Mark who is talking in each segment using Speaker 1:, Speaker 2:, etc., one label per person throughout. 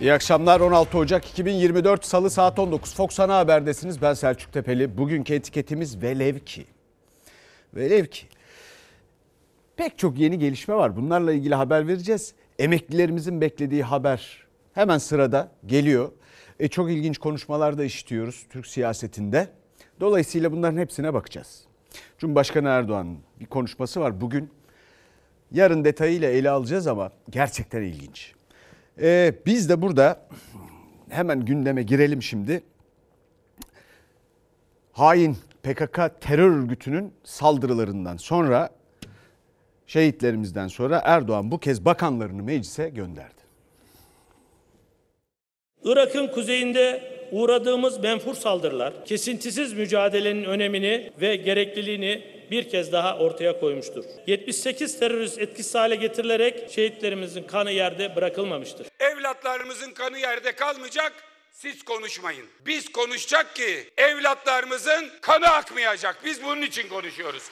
Speaker 1: İyi akşamlar 16 Ocak 2024 Salı saat 19 Fox Ana Haber'desiniz. Ben Selçuk Tepeli. Bugünkü etiketimiz velev ki. Velev ki. Pek çok yeni gelişme var. Bunlarla ilgili haber vereceğiz. Emeklilerimizin beklediği haber hemen sırada geliyor. E, çok ilginç konuşmalar da işitiyoruz Türk siyasetinde. Dolayısıyla bunların hepsine bakacağız. Cumhurbaşkanı Erdoğan'ın bir konuşması var bugün. Yarın detayıyla ele alacağız ama gerçekten ilginç. Ee, biz de burada hemen gündeme girelim şimdi. Hain PKK terör örgütünün saldırılarından sonra şehitlerimizden sonra Erdoğan bu kez bakanlarını meclise gönderdi.
Speaker 2: Irak'ın kuzeyinde uğradığımız menfur saldırılar kesintisiz mücadelenin önemini ve gerekliliğini bir kez daha ortaya koymuştur. 78 terörist etkisiz hale getirilerek şehitlerimizin kanı yerde bırakılmamıştır.
Speaker 3: Evlatlarımızın kanı yerde kalmayacak. Siz konuşmayın. Biz konuşacak ki evlatlarımızın kanı akmayacak. Biz bunun için konuşuyoruz.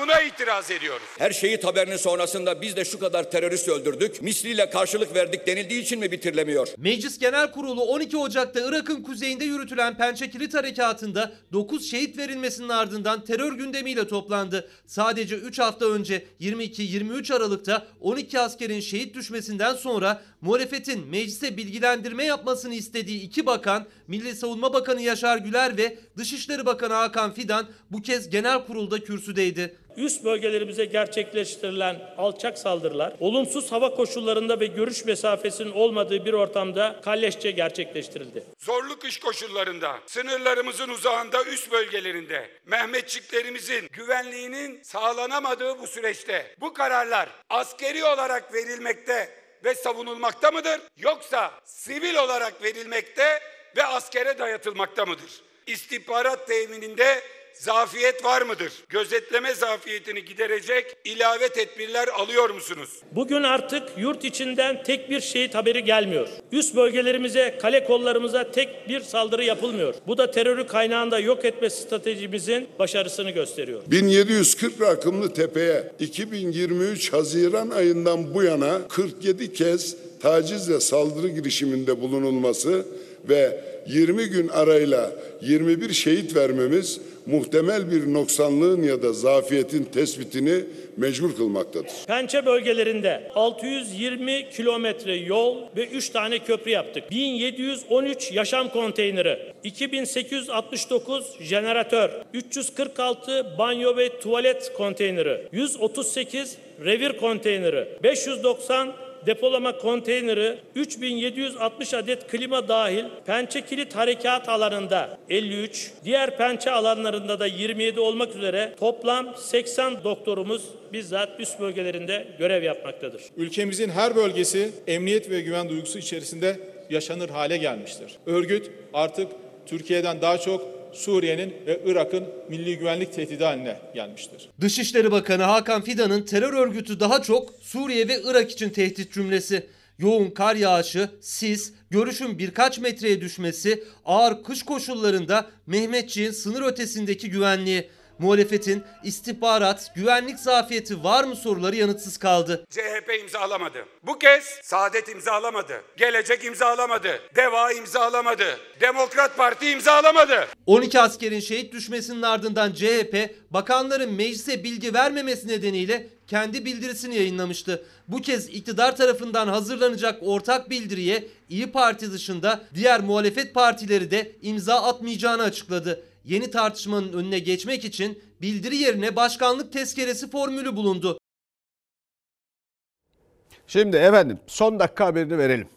Speaker 3: Buna itiraz ediyoruz.
Speaker 4: Her şehit haberinin sonrasında biz de şu kadar terörist öldürdük, misliyle karşılık verdik denildiği için mi bitirilemiyor?
Speaker 5: Meclis Genel Kurulu 12 Ocak'ta Irak'ın kuzeyinde yürütülen Pençe Kilit Harekatı'nda 9 şehit verilmesinin ardından terör gündemiyle toplandı. Sadece 3 hafta önce 22-23 Aralık'ta 12 askerin şehit düşmesinden sonra muhalefetin meclise bilgilendirme yapmasını istediği iki bakan, Milli Savunma Bakanı Yaşar Güler ve Dışişleri Bakanı Hakan Fidan bu kez genel kurulda kürsüdeydi.
Speaker 2: Üst bölgelerimize gerçekleştirilen alçak saldırılar, olumsuz hava koşullarında ve görüş mesafesinin olmadığı bir ortamda kalleşçe gerçekleştirildi.
Speaker 3: Zorlu kış koşullarında, sınırlarımızın uzağında üst bölgelerinde, Mehmetçiklerimizin güvenliğinin sağlanamadığı bu süreçte bu kararlar askeri olarak verilmekte ve savunulmakta mıdır? Yoksa sivil olarak verilmekte ve askere dayatılmakta mıdır? İstihbarat temininde zafiyet var mıdır? Gözetleme zafiyetini giderecek ilave tedbirler alıyor musunuz?
Speaker 2: Bugün artık yurt içinden tek bir şehit haberi gelmiyor. Üst bölgelerimize, kale kollarımıza tek bir saldırı yapılmıyor. Bu da terörü kaynağında yok etme stratejimizin başarısını gösteriyor.
Speaker 6: 1740 rakımlı tepeye 2023 Haziran ayından bu yana 47 kez tacizle saldırı girişiminde bulunulması ve 20 gün arayla 21 şehit vermemiz muhtemel bir noksanlığın ya da zafiyetin tespitini mecbur kılmaktadır.
Speaker 2: Pençe bölgelerinde 620 kilometre yol ve 3 tane köprü yaptık. 1713 yaşam konteyneri, 2869 jeneratör, 346 banyo ve tuvalet konteyneri, 138 revir konteyneri, 590 depolama konteyneri 3760 adet klima dahil pençe kilit harekat alanında 53, diğer pençe alanlarında da 27 olmak üzere toplam 80 doktorumuz bizzat üst bölgelerinde görev yapmaktadır.
Speaker 7: Ülkemizin her bölgesi emniyet ve güven duygusu içerisinde yaşanır hale gelmiştir. Örgüt artık Türkiye'den daha çok Suriye'nin ve Irak'ın milli güvenlik tehdidi haline gelmiştir.
Speaker 5: Dışişleri Bakanı Hakan Fidan'ın terör örgütü daha çok Suriye ve Irak için tehdit cümlesi. Yoğun kar yağışı, sis, görüşün birkaç metreye düşmesi, ağır kış koşullarında Mehmetçiğin sınır ötesindeki güvenliği. Muhalefetin istihbarat, güvenlik zafiyeti var mı soruları yanıtsız kaldı.
Speaker 3: CHP imzalamadı. Bu kez Saadet imzalamadı. Gelecek imzalamadı. Deva imzalamadı. Demokrat Parti imzalamadı.
Speaker 5: 12 askerin şehit düşmesinin ardından CHP bakanların meclise bilgi vermemesi nedeniyle kendi bildirisini yayınlamıştı. Bu kez iktidar tarafından hazırlanacak ortak bildiriye İyi Parti dışında diğer muhalefet partileri de imza atmayacağını açıkladı. Yeni tartışmanın önüne geçmek için bildiri yerine başkanlık tezkeresi formülü bulundu.
Speaker 1: Şimdi efendim son dakika haberini verelim.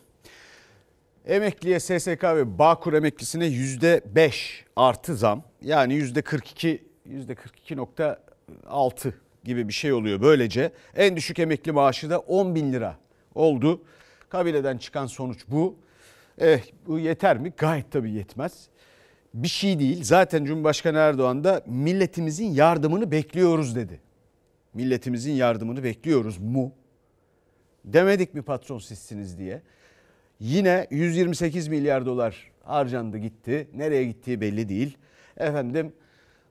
Speaker 1: Emekliye SSK ve Bağkur emeklisine yüzde beş artı zam yani yüzde 42 yüzde 42.6 gibi bir şey oluyor böylece. En düşük emekli maaşı da 10 bin lira oldu. Kabileden çıkan sonuç bu. Eh, bu yeter mi? Gayet tabii yetmez. Bir şey değil. Zaten Cumhurbaşkanı Erdoğan da milletimizin yardımını bekliyoruz dedi. Milletimizin yardımını bekliyoruz mu? Demedik mi patron sizsiniz diye. Yine 128 milyar dolar harcandı gitti. Nereye gittiği belli değil. Efendim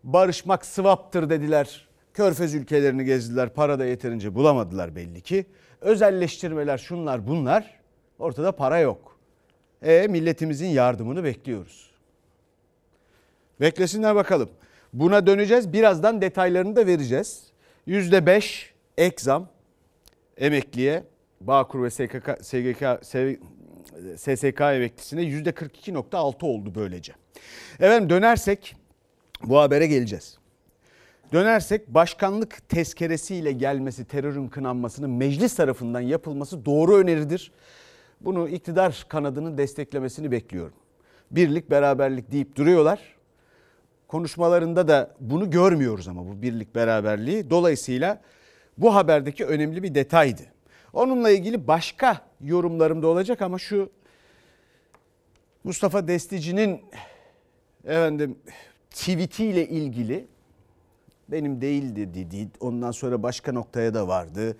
Speaker 1: barışmak sıvaptır dediler. Körfez ülkelerini gezdiler. Para da yeterince bulamadılar belli ki. Özelleştirmeler şunlar bunlar. Ortada para yok. E milletimizin yardımını bekliyoruz. Beklesinler bakalım. Buna döneceğiz. Birazdan detaylarını da vereceğiz. %5 ek zam emekliye Bağkur ve SKK, SGK, SSK emeklisine %42.6 oldu böylece. Efendim dönersek bu habere geleceğiz. Dönersek başkanlık tezkeresiyle gelmesi, terörün kınanmasının meclis tarafından yapılması doğru öneridir. Bunu iktidar kanadının desteklemesini bekliyorum. Birlik, beraberlik deyip duruyorlar. Konuşmalarında da bunu görmüyoruz ama bu birlik, beraberliği. Dolayısıyla bu haberdeki önemli bir detaydı. Onunla ilgili başka yorumlarım da olacak ama şu Mustafa Destici'nin efendim tweetiyle ilgili benim değildi dedi. Ondan sonra başka noktaya da vardı.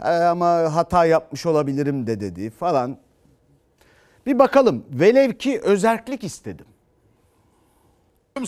Speaker 1: Ee, ama hata yapmış olabilirim de dedi falan. Bir bakalım. Velev ki özerklik istedim.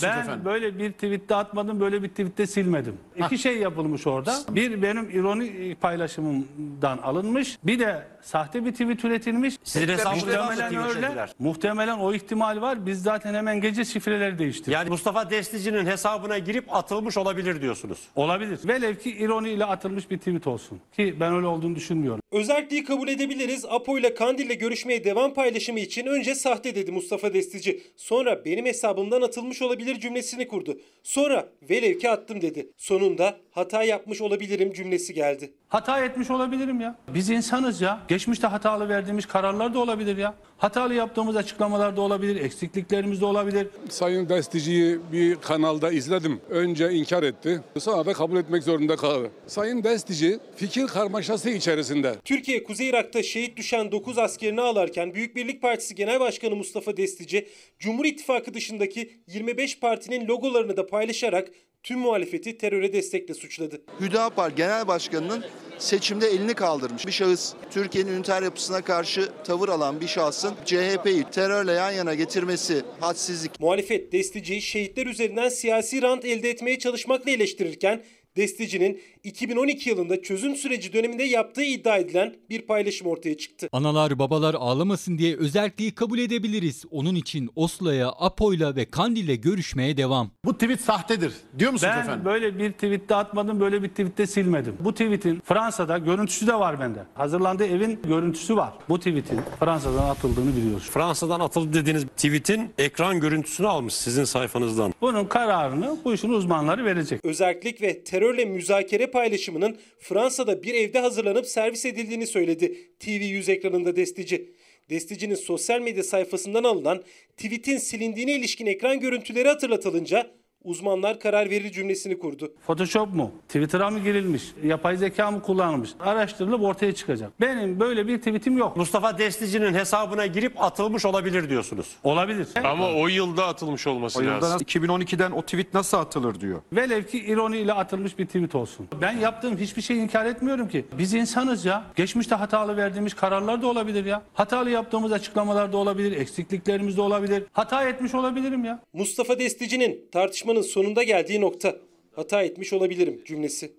Speaker 8: Ben böyle bir tweette atmadım, böyle bir tweette silmedim. İki şey yapılmış orada. Bir benim ironi paylaşımımdan alınmış. Bir de sahte bir tweet üretilmiş.
Speaker 9: Sizin
Speaker 8: Muhtemelen
Speaker 9: tweet
Speaker 8: öyle.
Speaker 9: çektiler.
Speaker 8: Muhtemelen o ihtimal var. Biz zaten hemen gece şifreleri değiştirdik.
Speaker 9: Yani Mustafa Destici'nin hesabına girip atılmış olabilir diyorsunuz.
Speaker 8: Olabilir. Velev ki ironiyle atılmış bir tweet olsun. Ki ben öyle olduğunu düşünmüyorum.
Speaker 10: Özelliği kabul edebiliriz. Apo ile Kandil'le görüşmeye devam paylaşımı için önce sahte dedi Mustafa Destici. Sonra benim hesabımdan atılmış olabilir cümlesini kurdu. Sonra velev ki attım dedi. Sonunda hata yapmış olabilirim cümlesi geldi.
Speaker 8: Hata etmiş olabilirim ya. Biz insanız ya. Geçmişte hatalı verdiğimiz kararlar da olabilir ya. Hatalı yaptığımız açıklamalar da olabilir, eksikliklerimiz de olabilir.
Speaker 11: Sayın Destici'yi bir kanalda izledim. Önce inkar etti, sonra da kabul etmek zorunda kaldı. Sayın Destici fikir karmaşası içerisinde.
Speaker 10: Türkiye Kuzey Irak'ta şehit düşen 9 askerini ağlarken Büyük Birlik Partisi Genel Başkanı Mustafa Destici, Cumhur İttifakı dışındaki 25 partinin logolarını da paylaşarak tüm muhalefeti teröre destekle suçladı.
Speaker 12: Hüdapar Genel Başkanı'nın seçimde elini kaldırmış bir şahıs. Türkiye'nin üniter yapısına karşı tavır alan bir şahsın CHP'yi terörle yan yana getirmesi hadsizlik.
Speaker 10: Muhalefet Destici'yi şehitler üzerinden siyasi rant elde etmeye çalışmakla eleştirirken Destici'nin 2012 yılında çözüm süreci döneminde yaptığı iddia edilen bir paylaşım ortaya çıktı.
Speaker 13: Analar babalar ağlamasın diye özelliği kabul edebiliriz. Onun için Oslo'ya, Apo'yla ve Kandil'le görüşmeye devam.
Speaker 14: Bu tweet sahtedir diyor musunuz
Speaker 8: Ben
Speaker 14: efendim?
Speaker 8: böyle bir tweette atmadım, böyle bir tweette silmedim. Bu tweetin Fransa'da görüntüsü de var bende. Hazırlandığı evin görüntüsü var. Bu tweetin Fransa'dan atıldığını biliyoruz.
Speaker 9: Fransa'dan atıldı dediğiniz tweetin ekran görüntüsünü almış sizin sayfanızdan.
Speaker 8: Bunun kararını bu işin uzmanları verecek.
Speaker 10: Özellik ve terörle müzakere paylaşımının Fransa'da bir evde hazırlanıp servis edildiğini söyledi TV100 ekranında Destici. Destici'nin sosyal medya sayfasından alınan tweetin silindiğine ilişkin ekran görüntüleri hatırlatılınca uzmanlar karar verir cümlesini kurdu.
Speaker 8: Photoshop mu? Twitter'a mı girilmiş? Yapay zeka mı kullanılmış? Araştırılıp ortaya çıkacak. Benim böyle bir tweetim yok.
Speaker 9: Mustafa Destici'nin hesabına girip atılmış olabilir diyorsunuz.
Speaker 8: Olabilir.
Speaker 15: Ama o yılda atılmış olması lazım.
Speaker 16: 2012'den o tweet nasıl atılır diyor.
Speaker 8: Velev ki ironiyle atılmış bir tweet olsun. Ben yaptığım hiçbir şey inkar etmiyorum ki. Biz insanız ya. Geçmişte hatalı verdiğimiz kararlar da olabilir ya. Hatalı yaptığımız açıklamalar da olabilir, eksikliklerimiz de olabilir. Hata etmiş olabilirim ya.
Speaker 10: Mustafa Destici'nin tartışmanın sonunda geldiği nokta. Hata etmiş olabilirim cümlesi.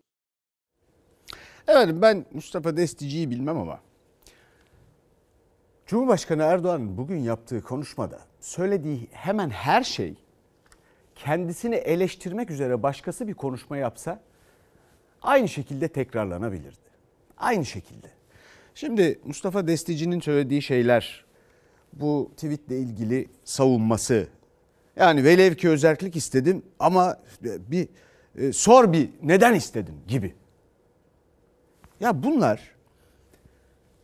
Speaker 1: Efendim ben Mustafa Destici'yi bilmem ama Cumhurbaşkanı Erdoğan'ın bugün yaptığı konuşmada söylediği hemen her şey kendisini eleştirmek üzere başkası bir konuşma yapsa aynı şekilde tekrarlanabilirdi. Aynı şekilde. Şimdi Mustafa Destici'nin söylediği şeyler bu tweetle ilgili savunması yani velev ki özellik istedim ama bir e, sor bir neden istedim gibi. Ya bunlar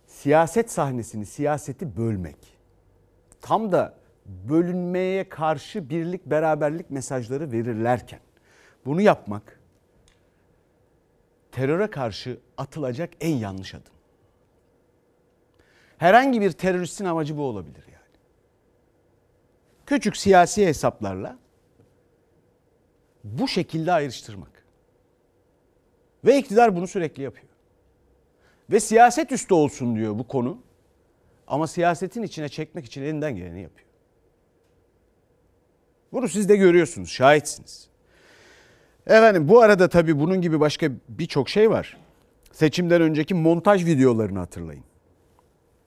Speaker 1: siyaset sahnesini, siyaseti bölmek. Tam da bölünmeye karşı birlik, beraberlik mesajları verirlerken bunu yapmak teröre karşı atılacak en yanlış adım. Herhangi bir teröristin amacı bu olabilir. Küçük siyasi hesaplarla bu şekilde ayrıştırmak. Ve iktidar bunu sürekli yapıyor. Ve siyaset üstü olsun diyor bu konu. Ama siyasetin içine çekmek için elinden geleni yapıyor. Bunu siz de görüyorsunuz, şahitsiniz. Efendim bu arada tabii bunun gibi başka birçok şey var. Seçimden önceki montaj videolarını hatırlayın.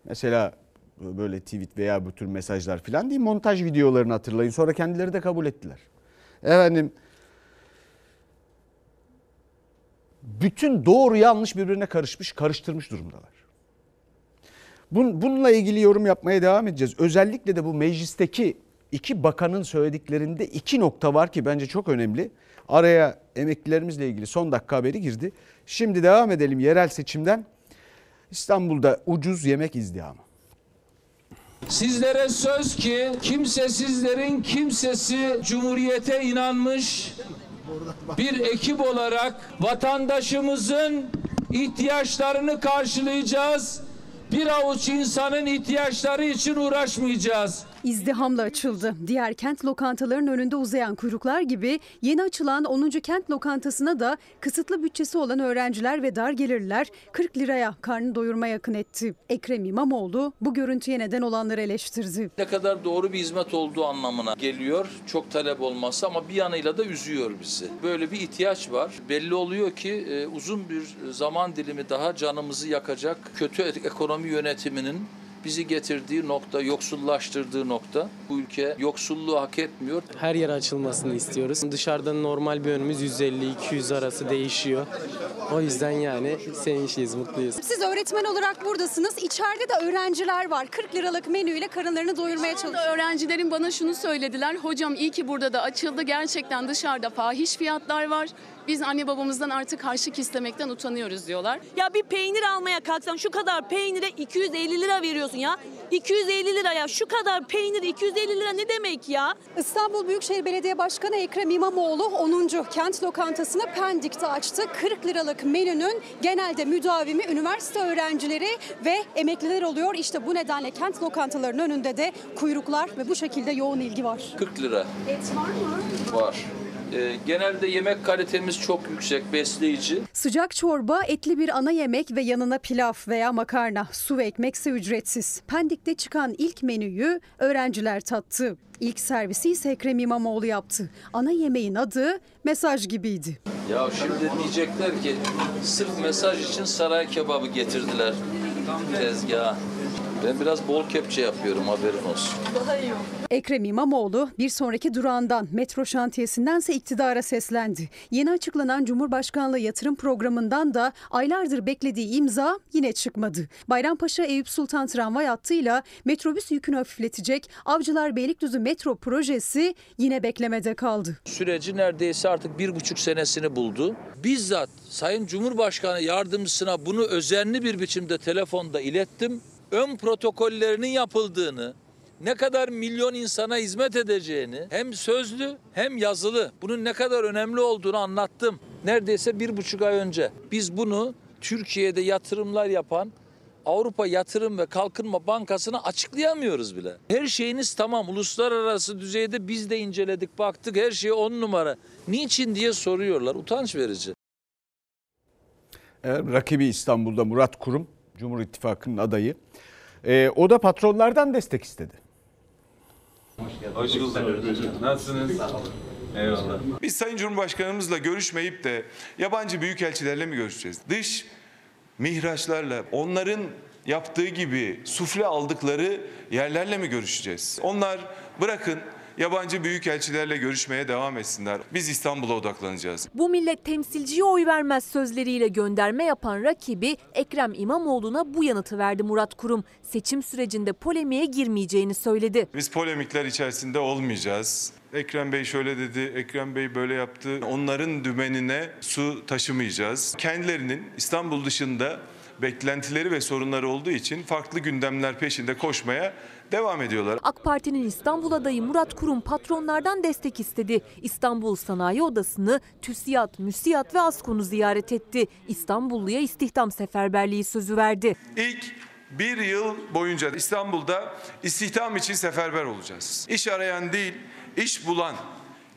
Speaker 1: Mesela Böyle tweet veya bu tür mesajlar falan değil. Montaj videolarını hatırlayın. Sonra kendileri de kabul ettiler. Efendim bütün doğru yanlış birbirine karışmış, karıştırmış durumdalar. Bununla ilgili yorum yapmaya devam edeceğiz. Özellikle de bu meclisteki iki bakanın söylediklerinde iki nokta var ki bence çok önemli. Araya emeklilerimizle ilgili son dakika haberi girdi. Şimdi devam edelim yerel seçimden. İstanbul'da ucuz yemek izdihamı.
Speaker 17: Sizlere söz ki kimsesizlerin kimsesi cumhuriyete inanmış bir ekip olarak vatandaşımızın ihtiyaçlarını karşılayacağız. Bir avuç insanın ihtiyaçları için uğraşmayacağız.
Speaker 18: İzdihamla açıldı. Diğer kent lokantalarının önünde uzayan kuyruklar gibi yeni açılan 10. kent lokantasına da kısıtlı bütçesi olan öğrenciler ve dar gelirliler 40 liraya karnı doyurma yakın etti. Ekrem İmamoğlu bu görüntüye neden olanları eleştirdi.
Speaker 17: Ne kadar doğru bir hizmet olduğu anlamına geliyor. Çok talep olması ama bir yanıyla da üzüyor bizi. Böyle bir ihtiyaç var. Belli oluyor ki e, uzun bir zaman dilimi daha canımızı yakacak kötü ekonomi yönetiminin bizi getirdiği nokta, yoksullaştırdığı nokta. Bu ülke yoksulluğu hak etmiyor.
Speaker 19: Her yer açılmasını istiyoruz. Dışarıda normal bir önümüz 150-200 arası değişiyor. O yüzden yani sevinçliyiz, mutluyuz.
Speaker 18: Siz öğretmen olarak buradasınız. İçeride de öğrenciler var. 40 liralık menüyle karınlarını doyurmaya çalışıyor.
Speaker 20: Öğrencilerin bana şunu söylediler. Hocam iyi ki burada da açıldı. Gerçekten dışarıda fahiş fiyatlar var. Biz anne babamızdan artık harçlık istemekten utanıyoruz diyorlar.
Speaker 21: Ya bir peynir almaya kalksan şu kadar peynire 250 lira veriyorsun ya. 250 liraya şu kadar peynir 250 lira ne demek ya?
Speaker 18: İstanbul Büyükşehir Belediye Başkanı Ekrem İmamoğlu 10. kent lokantasını Pendik'te açtı. 40 liralık menünün genelde müdavimi üniversite öğrencileri ve emekliler oluyor. İşte bu nedenle kent lokantalarının önünde de kuyruklar ve bu şekilde yoğun ilgi var.
Speaker 17: 40 lira
Speaker 18: Et var mı?
Speaker 17: var. Ee, genelde yemek kalitemiz çok yüksek, besleyici.
Speaker 18: Sıcak çorba, etli bir ana yemek ve yanına pilav veya makarna, su ve ekmekse ücretsiz. Pendik'te çıkan ilk menüyü öğrenciler tattı. İlk servisi ise Ekrem İmamoğlu yaptı. Ana yemeğin adı mesaj gibiydi.
Speaker 17: Ya şimdi diyecekler ki sırf mesaj için saray kebabı getirdiler tezgaha. Ben biraz bol kepçe yapıyorum haberin olsun.
Speaker 18: Daha iyi Ekrem İmamoğlu bir sonraki durağından metro şantiyesindense iktidara seslendi. Yeni açıklanan Cumhurbaşkanlığı yatırım programından da aylardır beklediği imza yine çıkmadı. Bayrampaşa Eyüp Sultan tramvay hattıyla metrobüs yükünü hafifletecek Avcılar Beylikdüzü metro projesi yine beklemede kaldı.
Speaker 17: Süreci neredeyse artık bir buçuk senesini buldu. Bizzat Sayın Cumhurbaşkanı yardımcısına bunu özenli bir biçimde telefonda ilettim. Ön protokollerinin yapıldığını, ne kadar milyon insana hizmet edeceğini hem sözlü hem yazılı bunun ne kadar önemli olduğunu anlattım. Neredeyse bir buçuk ay önce biz bunu Türkiye'de yatırımlar yapan Avrupa Yatırım ve Kalkınma Bankası'na açıklayamıyoruz bile. Her şeyiniz tamam uluslararası düzeyde biz de inceledik baktık her şey on numara. Niçin diye soruyorlar utanç verici.
Speaker 1: Rakibi İstanbul'da Murat Kurum, Cumhur İttifakı'nın adayı. Ee, o da patronlardan destek istedi.
Speaker 22: Hoş bulduk. Nasılsınız? Eyvallah. Biz Sayın Cumhurbaşkanımızla görüşmeyip de yabancı büyükelçilerle mi görüşeceğiz? Dış mihraçlarla onların yaptığı gibi sufle aldıkları yerlerle mi görüşeceğiz? Onlar bırakın yabancı büyükelçilerle görüşmeye devam etsinler. Biz İstanbul'a odaklanacağız.
Speaker 23: Bu millet temsilciye oy vermez sözleriyle gönderme yapan rakibi Ekrem İmamoğlu'na bu yanıtı verdi Murat Kurum. Seçim sürecinde polemiğe girmeyeceğini söyledi.
Speaker 22: Biz polemikler içerisinde olmayacağız. Ekrem Bey şöyle dedi, Ekrem Bey böyle yaptı. Onların dümenine su taşımayacağız. Kendilerinin İstanbul dışında beklentileri ve sorunları olduğu için farklı gündemler peşinde koşmaya devam ediyorlar.
Speaker 23: AK Parti'nin İstanbul adayı Murat Kurum patronlardan destek istedi. İstanbul Sanayi Odası'nı TÜSİAD, MÜSİAD ve ASKON'u ziyaret etti. İstanbulluya istihdam seferberliği sözü verdi.
Speaker 22: İlk bir yıl boyunca İstanbul'da istihdam için seferber olacağız. İş arayan değil, iş bulan,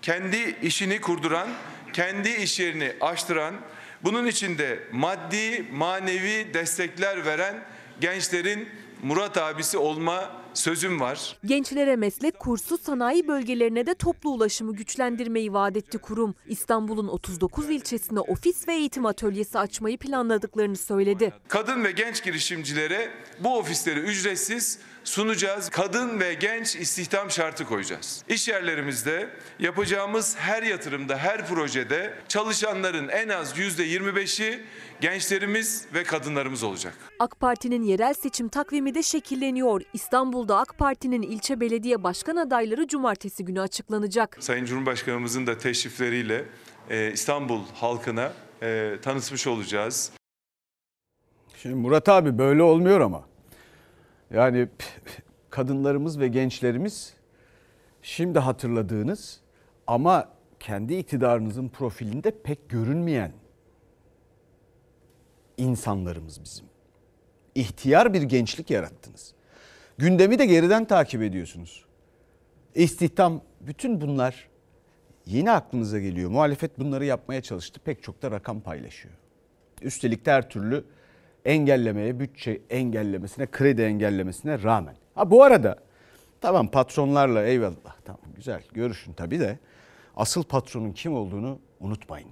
Speaker 22: kendi işini kurduran, kendi iş yerini açtıran, bunun içinde maddi, manevi destekler veren gençlerin Murat abisi olma sözüm var.
Speaker 23: Gençlere meslek kursu, sanayi bölgelerine de toplu ulaşımı güçlendirmeyi vaat etti kurum. İstanbul'un 39 ilçesine ofis ve eğitim atölyesi açmayı planladıklarını söyledi.
Speaker 22: Kadın ve genç girişimcilere bu ofisleri ücretsiz sunacağız. Kadın ve genç istihdam şartı koyacağız. İş yerlerimizde yapacağımız her yatırımda, her projede çalışanların en az %25'i gençlerimiz ve kadınlarımız olacak.
Speaker 23: AK Parti'nin yerel seçim takvimi de şekilleniyor. İstanbul'da AK Parti'nin ilçe belediye başkan adayları cumartesi günü açıklanacak.
Speaker 22: Sayın Cumhurbaşkanımızın da teşrifleriyle e, İstanbul halkına e, tanıtmış olacağız.
Speaker 1: Şimdi Murat abi böyle olmuyor ama. Yani kadınlarımız ve gençlerimiz şimdi hatırladığınız ama kendi iktidarınızın profilinde pek görünmeyen insanlarımız bizim. İhtiyar bir gençlik yarattınız. Gündemi de geriden takip ediyorsunuz. İstihdam bütün bunlar yine aklınıza geliyor. Muhalefet bunları yapmaya çalıştı. Pek çok da rakam paylaşıyor. Üstelik de her türlü engellemeye, bütçe engellemesine, kredi engellemesine rağmen. Ha bu arada tamam patronlarla eyvallah tamam güzel görüşün tabii de asıl patronun kim olduğunu unutmayın.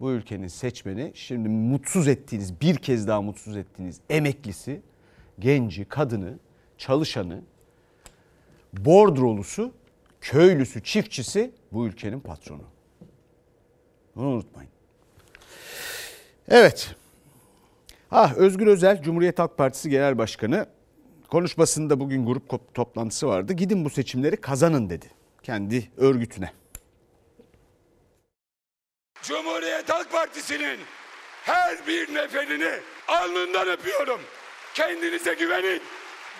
Speaker 1: Bu ülkenin seçmeni şimdi mutsuz ettiğiniz bir kez daha mutsuz ettiğiniz emeklisi, genci, kadını, çalışanı, bordrolusu, köylüsü, çiftçisi bu ülkenin patronu. Bunu unutmayın. Evet. Ha Özgür Özel Cumhuriyet Halk Partisi Genel Başkanı konuşmasında bugün grup toplantısı vardı. Gidin bu seçimleri kazanın dedi kendi örgütüne.
Speaker 3: Cumhuriyet Halk Partisi'nin her bir neferini alnından öpüyorum. Kendinize güvenin.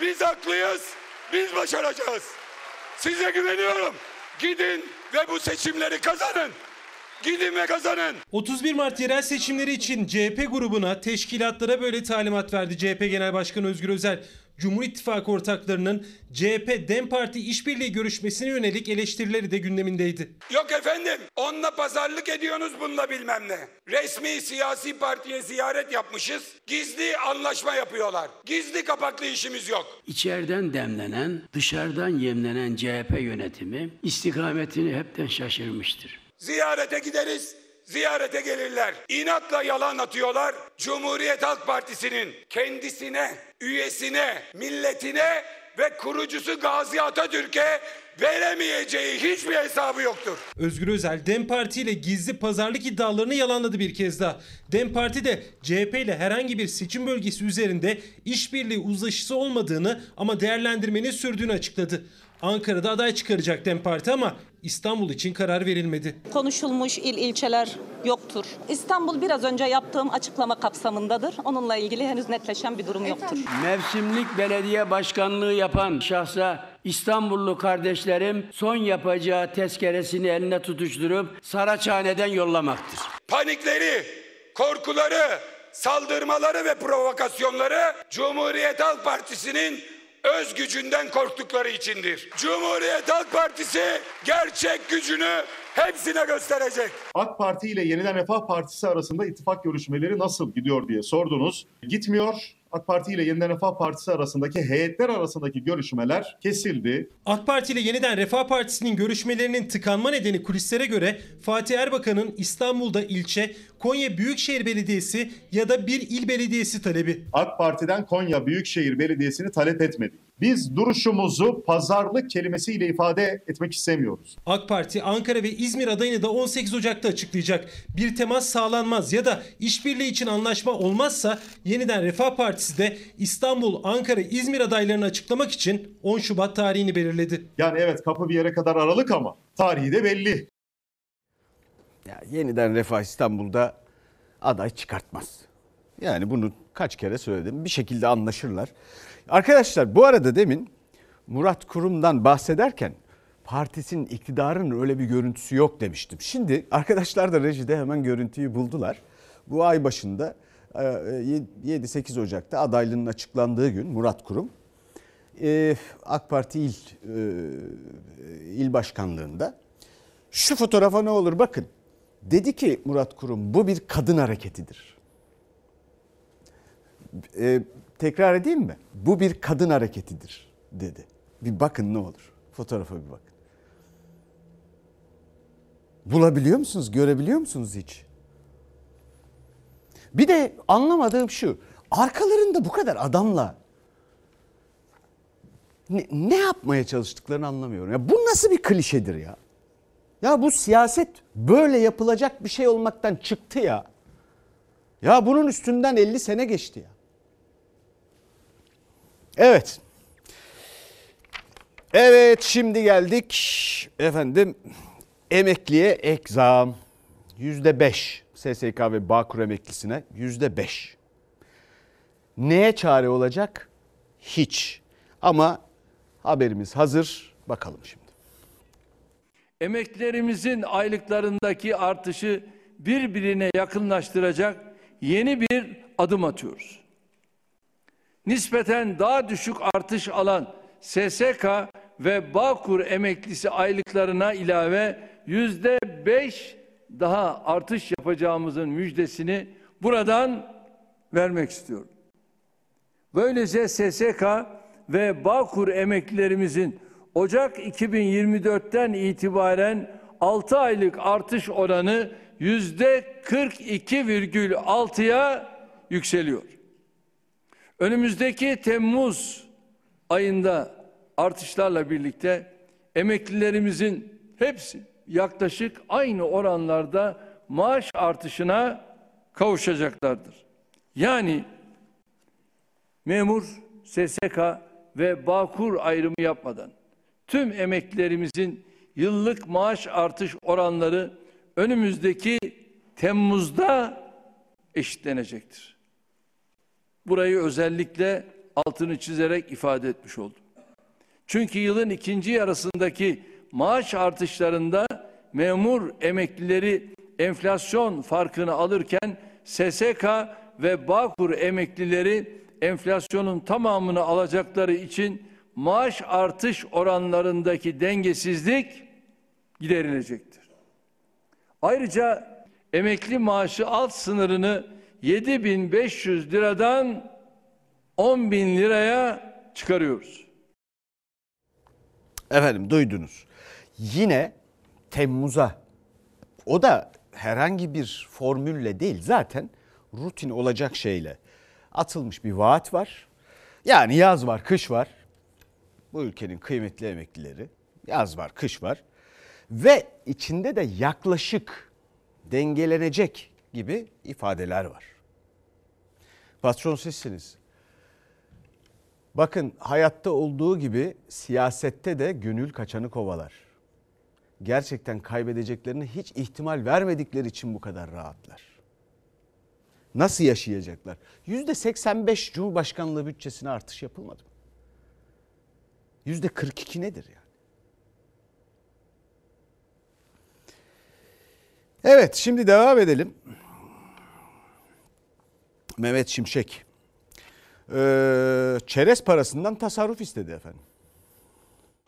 Speaker 3: Biz haklıyız. Biz başaracağız. Size güveniyorum. Gidin ve bu seçimleri kazanın. Gidin ve kazanın.
Speaker 10: 31 Mart yerel seçimleri için CHP grubuna, teşkilatlara böyle talimat verdi CHP Genel Başkanı Özgür Özel. Cumhur İttifakı ortaklarının CHP DEM Parti işbirliği görüşmesine yönelik eleştirileri de gündemindeydi.
Speaker 3: Yok efendim onunla pazarlık ediyorsunuz bununla bilmem ne. Resmi siyasi partiye ziyaret yapmışız. Gizli anlaşma yapıyorlar. Gizli kapaklı işimiz yok.
Speaker 24: İçeriden demlenen, dışarıdan yemlenen CHP yönetimi istikametini hepten şaşırmıştır.
Speaker 3: Ziyarete gideriz, ziyarete gelirler. İnatla yalan atıyorlar. Cumhuriyet Halk Partisi'nin kendisine, üyesine, milletine ve kurucusu Gazi Atatürk'e veremeyeceği hiçbir hesabı yoktur.
Speaker 10: Özgür Özel DEM Parti ile gizli pazarlık iddialarını yalanladı bir kez daha. DEM Parti de CHP ile herhangi bir seçim bölgesi üzerinde işbirliği uzlaşısı olmadığını ama değerlendirmenin sürdüğünü açıkladı. Ankara'da aday çıkaracak DEM Parti ama İstanbul için karar verilmedi.
Speaker 21: Konuşulmuş il ilçeler yoktur. İstanbul biraz önce yaptığım açıklama kapsamındadır. Onunla ilgili henüz netleşen bir durum yoktur.
Speaker 24: Mevsimlik belediye başkanlığı yapan şahsa İstanbullu kardeşlerim son yapacağı tezkeresini eline tutuşturup Saraçhane'den yollamaktır.
Speaker 3: Panikleri, korkuları, saldırmaları ve provokasyonları Cumhuriyet Halk Partisi'nin öz gücünden korktukları içindir. Cumhuriyet Halk Partisi gerçek gücünü hepsine gösterecek.
Speaker 14: AK Parti ile Yeniden Refah Partisi arasında ittifak görüşmeleri nasıl gidiyor diye sordunuz. Gitmiyor. AK Parti ile Yeniden Refah Partisi arasındaki heyetler arasındaki görüşmeler kesildi.
Speaker 10: AK Parti ile Yeniden Refah Partisi'nin görüşmelerinin tıkanma nedeni kulislere göre Fatih Erbakan'ın İstanbul'da ilçe, Konya Büyükşehir Belediyesi ya da bir il belediyesi talebi.
Speaker 14: AK Parti'den Konya Büyükşehir Belediyesi'ni talep etmedik. Biz duruşumuzu pazarlık kelimesiyle ifade etmek istemiyoruz.
Speaker 10: AK Parti Ankara ve İzmir adayını da 18 Ocak'ta açıklayacak. Bir temas sağlanmaz ya da işbirliği için anlaşma olmazsa yeniden Refah Partisi de İstanbul, Ankara, İzmir adaylarını açıklamak için 10 Şubat tarihini belirledi.
Speaker 14: Yani evet kapı bir yere kadar aralık ama tarihi de belli.
Speaker 1: Ya yeniden Refah İstanbul'da aday çıkartmaz. Yani bunu kaç kere söyledim. Bir şekilde anlaşırlar. Arkadaşlar bu arada demin Murat Kurum'dan bahsederken partisinin iktidarının öyle bir görüntüsü yok demiştim. Şimdi arkadaşlar da rejide hemen görüntüyü buldular. Bu ay başında 7-8 Ocak'ta adaylığının açıklandığı gün Murat Kurum AK Parti il il başkanlığında şu fotoğrafa ne olur bakın. Dedi ki Murat Kurum bu bir kadın hareketidir. Tekrar edeyim mi? Bu bir kadın hareketidir dedi. Bir bakın ne olur. Fotoğrafa bir bakın. Bulabiliyor musunuz? Görebiliyor musunuz hiç? Bir de anlamadığım şu. Arkalarında bu kadar adamla ne, ne yapmaya çalıştıklarını anlamıyorum. Ya bu nasıl bir klişedir ya? Ya bu siyaset böyle yapılacak bir şey olmaktan çıktı ya. Ya bunun üstünden 50 sene geçti ya. Evet. Evet şimdi geldik efendim emekliye ek zam yüzde beş SSK ve Bağkur emeklisine yüzde beş. Neye çare olacak? Hiç. Ama haberimiz hazır. Bakalım şimdi.
Speaker 25: Emeklilerimizin aylıklarındaki artışı birbirine yakınlaştıracak yeni bir adım atıyoruz. Nispeten daha düşük artış alan SSK ve Bağkur emeklisi aylıklarına ilave yüzde beş daha artış yapacağımızın müjdesini buradan vermek istiyorum. Böylece SSK ve Bağkur emeklilerimizin Ocak 2024'ten itibaren 6 aylık artış oranı yüzde 42,6'ya yükseliyor. Önümüzdeki Temmuz ayında artışlarla birlikte emeklilerimizin hepsi yaklaşık aynı oranlarda maaş artışına kavuşacaklardır. Yani memur, SSK ve Bağkur ayrımı yapmadan tüm emeklilerimizin yıllık maaş artış oranları önümüzdeki Temmuz'da eşitlenecektir. Burayı özellikle altını çizerek ifade etmiş oldum. Çünkü yılın ikinci yarısındaki maaş artışlarında memur emeklileri enflasyon farkını alırken SSK ve Bağkur emeklileri enflasyonun tamamını alacakları için maaş artış oranlarındaki dengesizlik giderilecektir. Ayrıca emekli maaşı alt sınırını 7500 liradan 10 bin liraya çıkarıyoruz.
Speaker 1: Efendim duydunuz. Yine Temmuz'a o da herhangi bir formülle değil zaten rutin olacak şeyle atılmış bir vaat var. Yani yaz var, kış var. Bu ülkenin kıymetli emeklileri. Yaz var, kış var. Ve içinde de yaklaşık dengelenecek gibi ifadeler var. Patron sizsiniz. Bakın hayatta olduğu gibi siyasette de gönül kaçanı kovalar. Gerçekten kaybedeceklerine hiç ihtimal vermedikleri için bu kadar rahatlar. Nasıl yaşayacaklar? Yüzde 85 Cumhurbaşkanlığı bütçesine artış yapılmadı mı? Yüzde 42 nedir yani? Evet şimdi devam edelim. Mehmet Şimşek. Ee, çerez parasından tasarruf istedi efendim.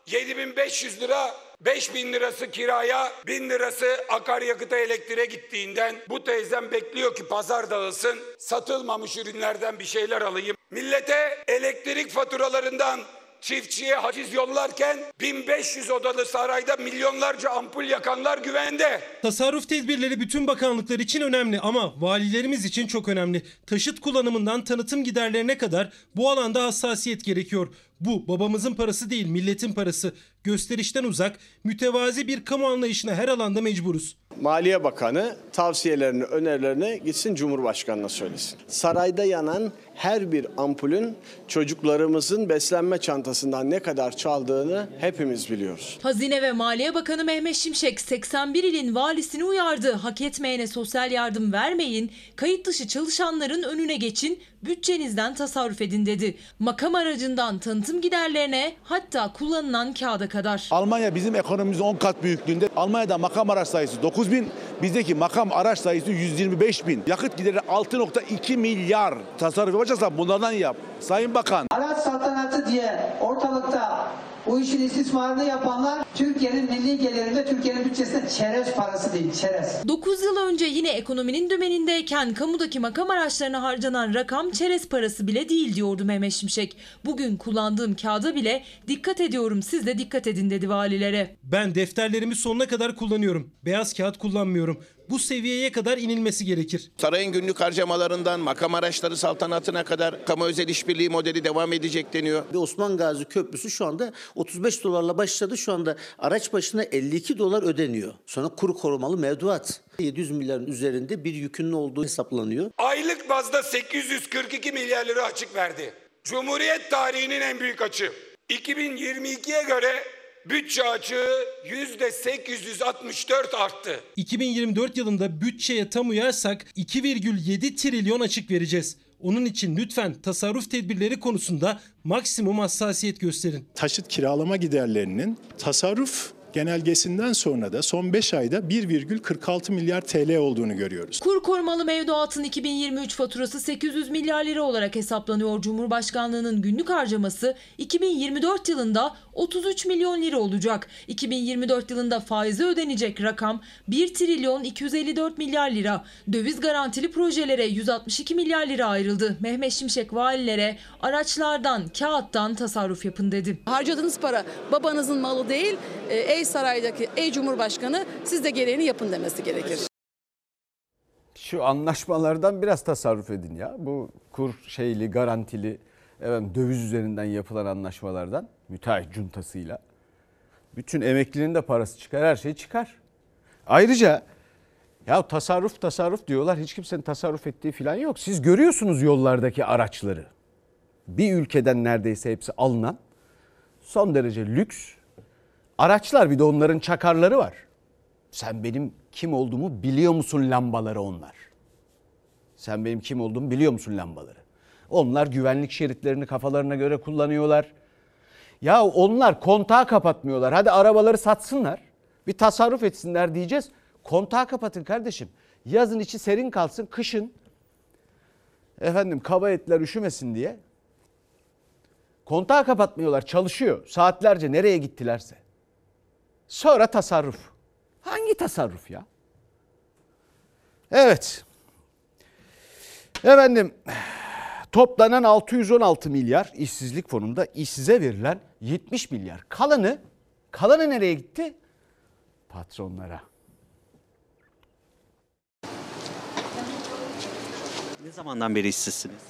Speaker 3: 7500 lira 5000 lirası kiraya 1000 lirası akaryakıta elektriğe gittiğinden bu teyzem bekliyor ki pazar dağılsın satılmamış ürünlerden bir şeyler alayım. Millete elektrik faturalarından çiftçiye haciz yollarken 1500 odalı sarayda milyonlarca ampul yakanlar güvende.
Speaker 10: Tasarruf tedbirleri bütün bakanlıklar için önemli ama valilerimiz için çok önemli. Taşıt kullanımından tanıtım giderlerine kadar bu alanda hassasiyet gerekiyor. Bu babamızın parası değil milletin parası. Gösterişten uzak, mütevazi bir kamu anlayışına her alanda mecburuz.
Speaker 26: Maliye Bakanı tavsiyelerini, önerilerini gitsin Cumhurbaşkanı'na söylesin. Sarayda yanan her bir ampulün çocuklarımızın beslenme çantasından ne kadar çaldığını hepimiz biliyoruz.
Speaker 27: Hazine ve Maliye Bakanı Mehmet Şimşek 81 ilin valisini uyardı. Hak etmeyene sosyal yardım vermeyin, kayıt dışı çalışanların önüne geçin, bütçenizden tasarruf edin dedi. Makam aracından tanıtım giderlerine hatta kullanılan kağıda kadar.
Speaker 28: Almanya bizim ekonomimizin 10 kat büyüklüğünde. Almanya'da makam araç sayısı 9 bin, bizdeki makam araç sayısı 125 bin. Yakıt gideri 6.2 milyar. Tasarruf yapacaksan bunlardan yap. Sayın Bakan.
Speaker 29: Araç saltanatı diye ortalıkta
Speaker 30: Bu işin istismarını yapanlar Türkiye'nin milli gelirinde Türkiye'nin bütçesinde çerez parası değil, çerez.
Speaker 27: 9 yıl önce yine ekonominin dümenindeyken kamudaki makam araçlarına harcanan rakam çerez parası bile değil diyordu Mehmet Şimşek. Bugün kullandığım kağıda bile dikkat ediyorum siz de dikkat edin dedi valilere.
Speaker 10: Ben defterlerimi sonuna kadar kullanıyorum. Beyaz kağıt kullanmıyorum. Bu seviyeye kadar inilmesi gerekir.
Speaker 31: Sarayın günlük harcamalarından makam araçları saltanatına kadar kamu özel işbirliği modeli devam edecek deniyor.
Speaker 32: Ve Osman Gazi Köprüsü şu anda 35 dolarla başladı. Şu anda araç başına 52 dolar ödeniyor. Sonra kuru korumalı mevduat. 700 milyarın üzerinde bir yükünün olduğu hesaplanıyor.
Speaker 3: Aylık bazda 842 milyar lira açık verdi. Cumhuriyet tarihinin en büyük açığı. 2022'ye göre bütçe açığı %864 arttı.
Speaker 10: 2024 yılında bütçeye tam uyarsak 2,7 trilyon açık vereceğiz. Onun için lütfen tasarruf tedbirleri konusunda maksimum hassasiyet gösterin.
Speaker 33: taşıt kiralama giderlerinin tasarruf genelgesinden sonra da son 5 ayda 1,46 milyar TL olduğunu görüyoruz.
Speaker 27: Kur korumalı mevduatın 2023 faturası 800 milyar lira olarak hesaplanıyor. Cumhurbaşkanlığının günlük harcaması 2024 yılında 33 milyon lira olacak. 2024 yılında faize ödenecek rakam 1 trilyon 254 milyar lira. Döviz garantili projelere 162 milyar lira ayrıldı. Mehmet Şimşek valilere araçlardan, kağıttan tasarruf yapın dedi.
Speaker 29: Harcadığınız para babanızın malı değil, e, ey saraydaki, ey cumhurbaşkanı siz de gereğini yapın demesi gerekir.
Speaker 1: Şu anlaşmalardan biraz tasarruf edin ya. Bu kur şeyli, garantili, efendim, döviz üzerinden yapılan anlaşmalardan müteahhit cuntasıyla. Bütün emeklinin de parası çıkar, her şey çıkar. Ayrıca ya tasarruf tasarruf diyorlar. Hiç kimsenin tasarruf ettiği falan yok. Siz görüyorsunuz yollardaki araçları. Bir ülkeden neredeyse hepsi alınan son derece lüks araçlar bir de onların çakarları var. Sen benim kim olduğumu biliyor musun lambaları onlar. Sen benim kim olduğumu biliyor musun lambaları. Onlar güvenlik şeritlerini kafalarına göre kullanıyorlar. Ya onlar kontağı kapatmıyorlar. Hadi arabaları satsınlar. Bir tasarruf etsinler diyeceğiz. Kontağı kapatın kardeşim. Yazın içi serin kalsın, kışın efendim kaba etler üşümesin diye. Kontağı kapatmıyorlar, çalışıyor. Saatlerce nereye gittilerse. Sonra tasarruf. Hangi tasarruf ya? Evet. Efendim toplanan 616 milyar işsizlik fonunda işsize verilen 70 milyar. Kalanı kalanı nereye gitti? Patronlara.
Speaker 34: Ne zamandan beri işsizsiniz?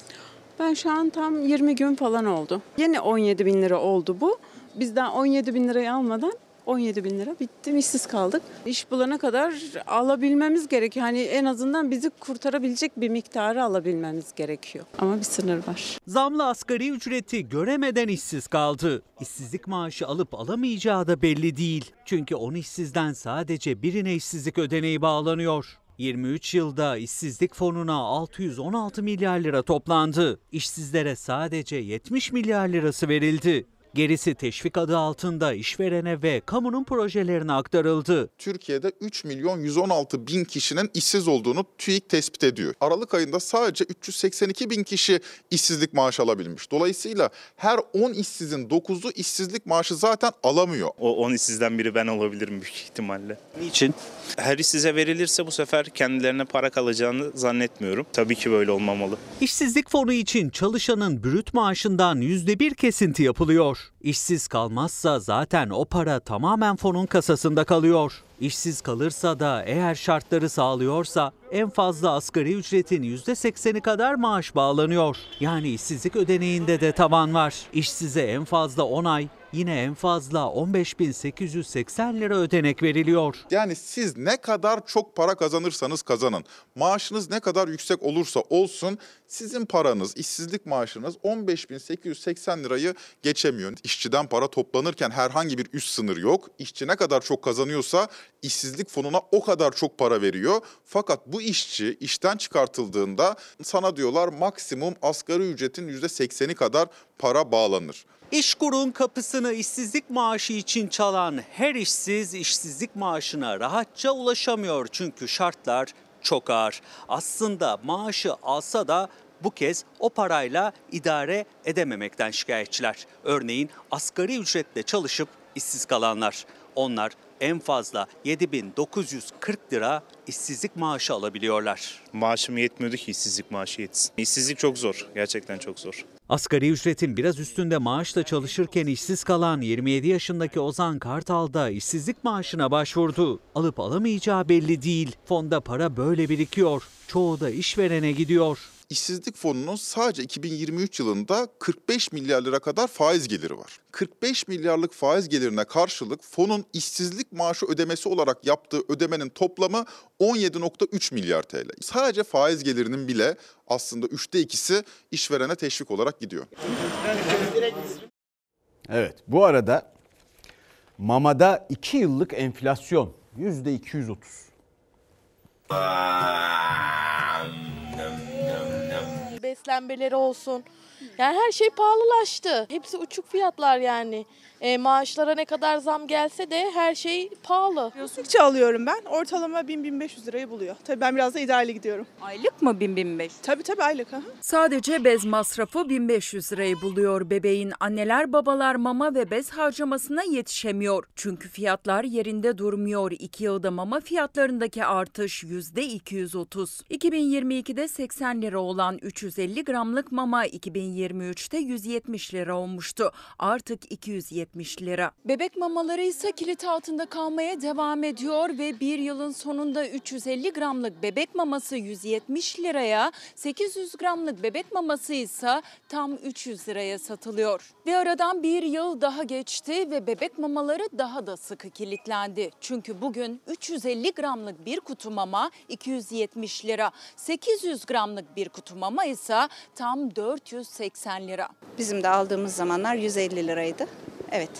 Speaker 35: Ben şu an tam 20 gün falan oldu. Yine 17 bin lira oldu bu. Bizden 17 bin lirayı almadan 17 bin lira bitti işsiz kaldık. İş bulana kadar alabilmemiz gerekiyor. Hani en azından bizi kurtarabilecek bir miktarı alabilmemiz gerekiyor. Ama bir sınır var.
Speaker 36: Zamlı asgari ücreti göremeden işsiz kaldı. İşsizlik maaşı alıp alamayacağı da belli değil. Çünkü 10 işsizden sadece birine işsizlik ödeneği bağlanıyor. 23 yılda işsizlik fonuna 616 milyar lira toplandı. İşsizlere sadece 70 milyar lirası verildi. Gerisi teşvik adı altında işverene ve kamunun projelerine aktarıldı.
Speaker 37: Türkiye'de 3 milyon 116 bin kişinin işsiz olduğunu TÜİK tespit ediyor. Aralık ayında sadece 382 bin kişi işsizlik maaşı alabilmiş. Dolayısıyla her 10 işsizin 9'u işsizlik maaşı zaten alamıyor.
Speaker 34: O 10 işsizden biri ben olabilirim büyük ihtimalle. Niçin? Her iş size verilirse bu sefer kendilerine para kalacağını zannetmiyorum. Tabii ki böyle olmamalı.
Speaker 36: İşsizlik fonu için çalışanın brüt maaşından %1 kesinti yapılıyor. İşsiz kalmazsa zaten o para tamamen fonun kasasında kalıyor. İşsiz kalırsa da eğer şartları sağlıyorsa en fazla asgari ücretin %80'i kadar maaş bağlanıyor. Yani işsizlik ödeneğinde de tavan var. İşsize en fazla 10 ay, yine en fazla 15.880 lira ödenek veriliyor.
Speaker 37: Yani siz ne kadar çok para kazanırsanız kazanın, maaşınız ne kadar yüksek olursa olsun sizin paranız, işsizlik maaşınız 15.880 lirayı geçemiyor. İşçiden para toplanırken herhangi bir üst sınır yok. İşçi ne kadar çok kazanıyorsa işsizlik fonuna o kadar çok para veriyor. Fakat bu işçi işten çıkartıldığında sana diyorlar maksimum asgari ücretin %80'i kadar para bağlanır.
Speaker 36: İşkur'un kapısını işsizlik maaşı için çalan her işsiz işsizlik maaşına rahatça ulaşamıyor çünkü şartlar çok ağır. Aslında maaşı alsa da bu kez o parayla idare edememekten şikayetçiler. Örneğin asgari ücretle çalışıp işsiz kalanlar. Onlar en fazla 7940 lira işsizlik maaşı alabiliyorlar.
Speaker 34: Maaşım yetmiyordu ki işsizlik maaşı yetsin. İşsizlik çok zor. Gerçekten çok zor.
Speaker 36: Asgari ücretin biraz üstünde maaşla çalışırken işsiz kalan 27 yaşındaki Ozan Kartal da işsizlik maaşına başvurdu. Alıp alamayacağı belli değil. Fonda para böyle birikiyor. Çoğu da işverene gidiyor.
Speaker 37: İşsizlik fonunun sadece 2023 yılında 45 milyar lira kadar faiz geliri var. 45 milyarlık faiz gelirine karşılık fonun işsizlik maaşı ödemesi olarak yaptığı ödemenin toplamı 17.3 milyar TL. Sadece faiz gelirinin bile aslında üçte ikisi işverene teşvik olarak gidiyor.
Speaker 1: Evet bu arada mamada 2 yıllık enflasyon %230.
Speaker 38: Beslenmeleri olsun. Yani her şey pahalılaştı. Hepsi uçuk fiyatlar yani. E, maaşlara ne kadar zam gelse de her şey pahalı.
Speaker 39: Türkçe alıyorum ben. Ortalama 1000-1500 lirayı buluyor. Tabii ben biraz da ideali gidiyorum.
Speaker 40: Aylık mı 1000-1500?
Speaker 39: Tabii tabii aylık. Aha.
Speaker 40: Sadece bez masrafı 1500 lirayı buluyor. Bebeğin anneler babalar mama ve bez harcamasına yetişemiyor. Çünkü fiyatlar yerinde durmuyor. İki yılda mama fiyatlarındaki artış %230. 2022'de 80 lira olan 350 gramlık mama 2023'te 170 lira olmuştu. Artık 270 lira. Bebek mamaları ise kilit altında kalmaya devam ediyor ve bir yılın sonunda 350 gramlık bebek maması 170 liraya, 800 gramlık bebek maması ise tam 300 liraya satılıyor. Ve aradan bir yıl daha geçti ve bebek mamaları daha da sıkı kilitlendi. Çünkü bugün 350 gramlık bir kutu mama 270 lira, 800 gramlık bir kutu mama ise tam 480 lira.
Speaker 41: Bizim de aldığımız zamanlar 150 liraydı. Evet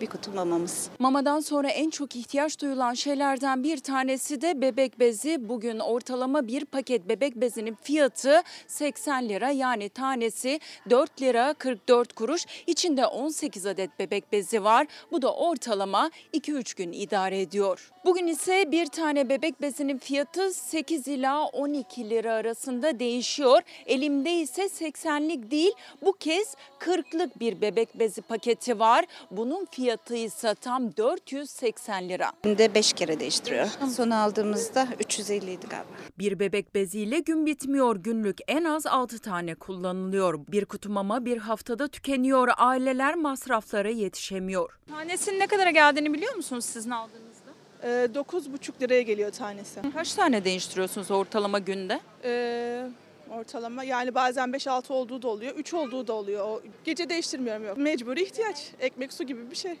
Speaker 41: bir kutu mamamız.
Speaker 40: Mamadan sonra en çok ihtiyaç duyulan şeylerden bir tanesi de bebek bezi. Bugün ortalama bir paket bebek bezinin fiyatı 80 lira yani tanesi 4 lira 44 kuruş. İçinde 18 adet bebek bezi var. Bu da ortalama 2-3 gün idare ediyor. Bugün ise bir tane bebek bezinin fiyatı 8 ila 12 lira arasında değişiyor. Elimde ise 80'lik değil bu kez 40'lık bir bebek bezi paketi var. Bunun fiyatı ise tam 480 lira.
Speaker 41: Günde 5 kere değiştiriyor. Son aldığımızda 350 idi galiba.
Speaker 40: Bir bebek beziyle gün bitmiyor. Günlük en az 6 tane kullanılıyor. Bir kutu mama bir haftada tükeniyor. Aileler masraflara yetişemiyor.
Speaker 39: Tanesinin ne kadara geldiğini biliyor musunuz sizin aldığınızda? Ee, 9,5 liraya geliyor tanesi.
Speaker 40: Kaç tane değiştiriyorsunuz ortalama günde?
Speaker 39: Ee, ortalama yani bazen 5-6 olduğu da oluyor, 3 olduğu da oluyor. Gece değiştirmiyorum yok. Mecburi ihtiyaç. Ekmek su gibi bir şey.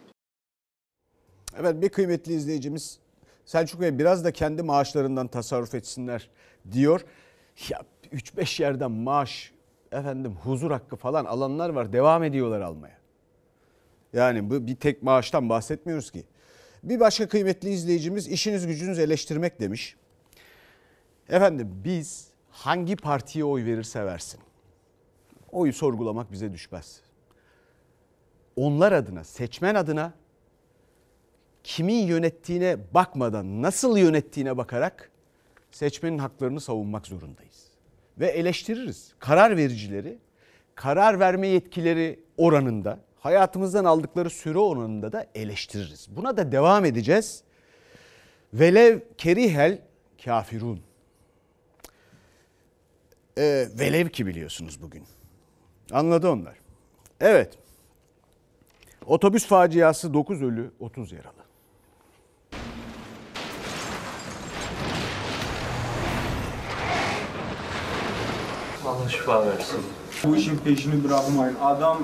Speaker 1: Evet bir kıymetli izleyicimiz Selçuk Bey biraz da kendi maaşlarından tasarruf etsinler diyor. Ya 3-5 yerden maaş efendim huzur hakkı falan alanlar var devam ediyorlar almaya. Yani bu bir tek maaştan bahsetmiyoruz ki. Bir başka kıymetli izleyicimiz işiniz gücünüz eleştirmek demiş. Efendim biz hangi partiye oy verirse versin oyu sorgulamak bize düşmez. Onlar adına, seçmen adına kimin yönettiğine bakmadan nasıl yönettiğine bakarak seçmenin haklarını savunmak zorundayız. Ve eleştiririz. Karar vericileri karar verme yetkileri oranında hayatımızdan aldıkları süre oranında da eleştiririz. Buna da devam edeceğiz. Velev kerihel kafirun. Ee, velev ki biliyorsunuz bugün. Anladı onlar. Evet. Otobüs faciası 9 ölü 30 yaralı.
Speaker 42: Allah şifa versin.
Speaker 43: Bu işin peşini bırakmayın. Adam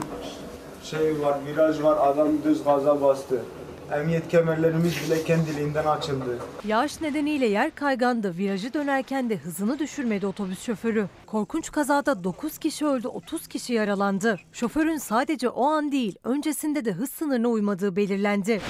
Speaker 43: şey var, viraj var, adam düz gaza bastı. Emniyet kemerlerimiz bile kendiliğinden açıldı.
Speaker 44: Yağış nedeniyle yer kaygandı. Virajı dönerken de hızını düşürmedi otobüs şoförü. Korkunç kazada 9 kişi öldü, 30 kişi yaralandı. Şoförün sadece o an değil, öncesinde de hız sınırına uymadığı belirlendi.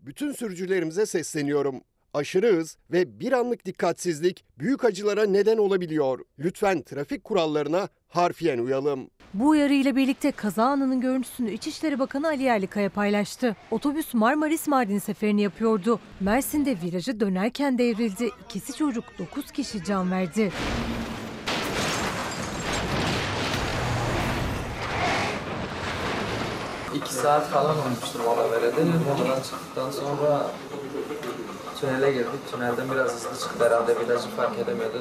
Speaker 45: Bütün sürücülerimize sesleniyorum. Aşırı hız ve bir anlık dikkatsizlik büyük acılara neden olabiliyor. Lütfen trafik kurallarına harfiyen uyalım.
Speaker 44: Bu uyarıyla birlikte kaza anının görüntüsünü İçişleri Bakanı Ali Yerlikaya paylaştı. Otobüs Marmaris Mardin seferini yapıyordu. Mersin'de virajı dönerken devrildi. İkisi çocuk 9 kişi can verdi.
Speaker 42: İki saat falan olmuştur mola vereli. Moladan çıktıktan sonra tünele girdik. Tünelden biraz hızlı çıktı herhalde. Virajı fark edemedi.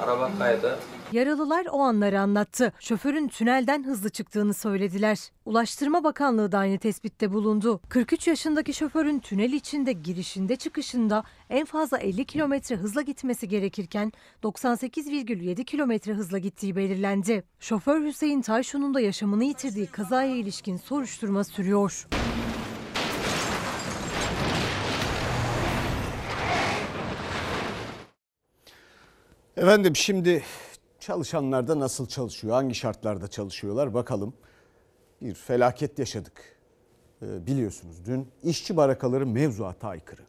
Speaker 42: Araba kaydı.
Speaker 44: Yaralılar o anları anlattı. Şoförün tünelden hızlı çıktığını söylediler. Ulaştırma Bakanlığı da aynı tespitte bulundu. 43 yaşındaki şoförün tünel içinde girişinde çıkışında en fazla 50 kilometre hızla gitmesi gerekirken 98,7 kilometre hızla gittiği belirlendi. Şoför Hüseyin Tayşun'un da yaşamını yitirdiği kazaya ilişkin soruşturma sürüyor.
Speaker 1: Efendim şimdi çalışanlar da nasıl çalışıyor, hangi şartlarda çalışıyorlar bakalım. Bir felaket yaşadık Ee, biliyorsunuz dün işçi barakaları mevzuata aykırı.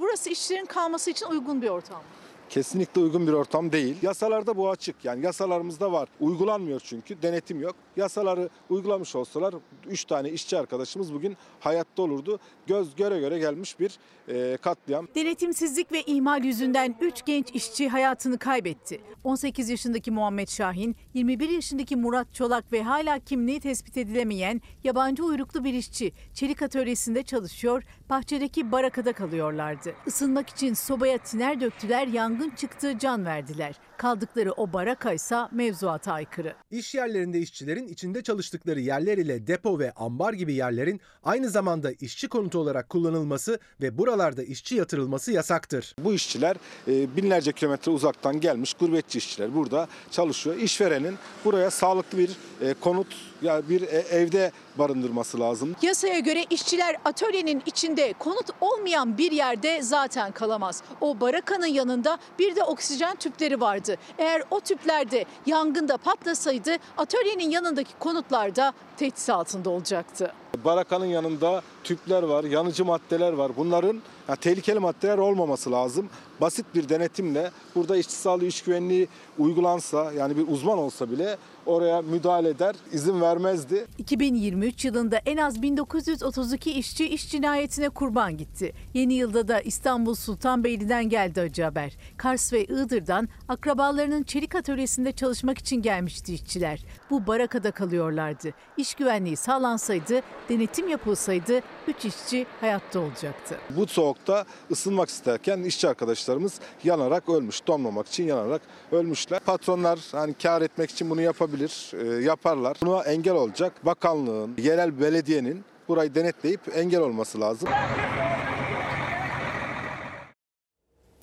Speaker 46: Burası işçilerin kalması için uygun bir ortam.
Speaker 47: Kesinlikle uygun bir ortam değil. Yasalarda bu açık. Yani yasalarımızda var. Uygulanmıyor çünkü. Denetim yok. Yasaları uygulamış olsalar 3 tane işçi arkadaşımız bugün hayatta olurdu. Göz göre göre gelmiş bir e, katliam.
Speaker 46: Denetimsizlik ve ihmal yüzünden 3 genç işçi hayatını kaybetti. 18 yaşındaki Muhammed Şahin, 21 yaşındaki Murat Çolak ve hala kimliği tespit edilemeyen yabancı uyruklu bir işçi çelik atölyesinde çalışıyor, bahçedeki barakada kalıyorlardı. Isınmak için sobaya tiner döktüler, yangın çıktı, can verdiler. Kaldıkları o barakaysa mevzuata aykırı.
Speaker 48: İş yerlerinde işçilerin içinde çalıştıkları yerler ile depo ve ambar gibi yerlerin aynı zamanda işçi konutu olarak kullanılması ve buralarda işçi yatırılması yasaktır.
Speaker 47: Bu işçiler e, binlerce kilometre uzaktan gelmiş gurbetçi işçiler burada çalışıyor. İşverenin buraya sağlıklı bir e, konut ya bir e, evde barındırması lazım.
Speaker 46: Yasaya göre işçiler atölyenin içinde konut olmayan bir yerde zaten kalamaz. O barakanın yanında bir de oksijen tüpleri vardı. Eğer o tüplerde yangında patlasaydı atölyenin yanındaki konutlar da tehdit altında olacaktı.
Speaker 47: Barakanın yanında tüpler var, yanıcı maddeler var. Bunların yani tehlikeli maddeler olmaması lazım. Basit bir denetimle burada işçi sağlığı, iş güvenliği uygulansa yani bir uzman olsa bile oraya müdahale eder, izin vermezdi.
Speaker 46: 2023 yılında en az 1932 işçi iş cinayetine kurban gitti. Yeni yılda da İstanbul Sultanbeyli'den geldi acı haber. Kars ve Iğdır'dan akrabalarının çelik atölyesinde çalışmak için gelmişti işçiler. Bu barakada kalıyorlardı. İş güvenliği sağlansaydı, denetim yapılsaydı 3 işçi hayatta olacaktı.
Speaker 47: Bu soğukta ısınmak isterken işçi arkadaşlarımız yanarak ölmüş. Donmamak için yanarak ölmüşler. Patronlar hani kar etmek için bunu yapabilir, e, yaparlar. Buna engel olacak bakanlığın, yerel belediyenin burayı denetleyip engel olması lazım.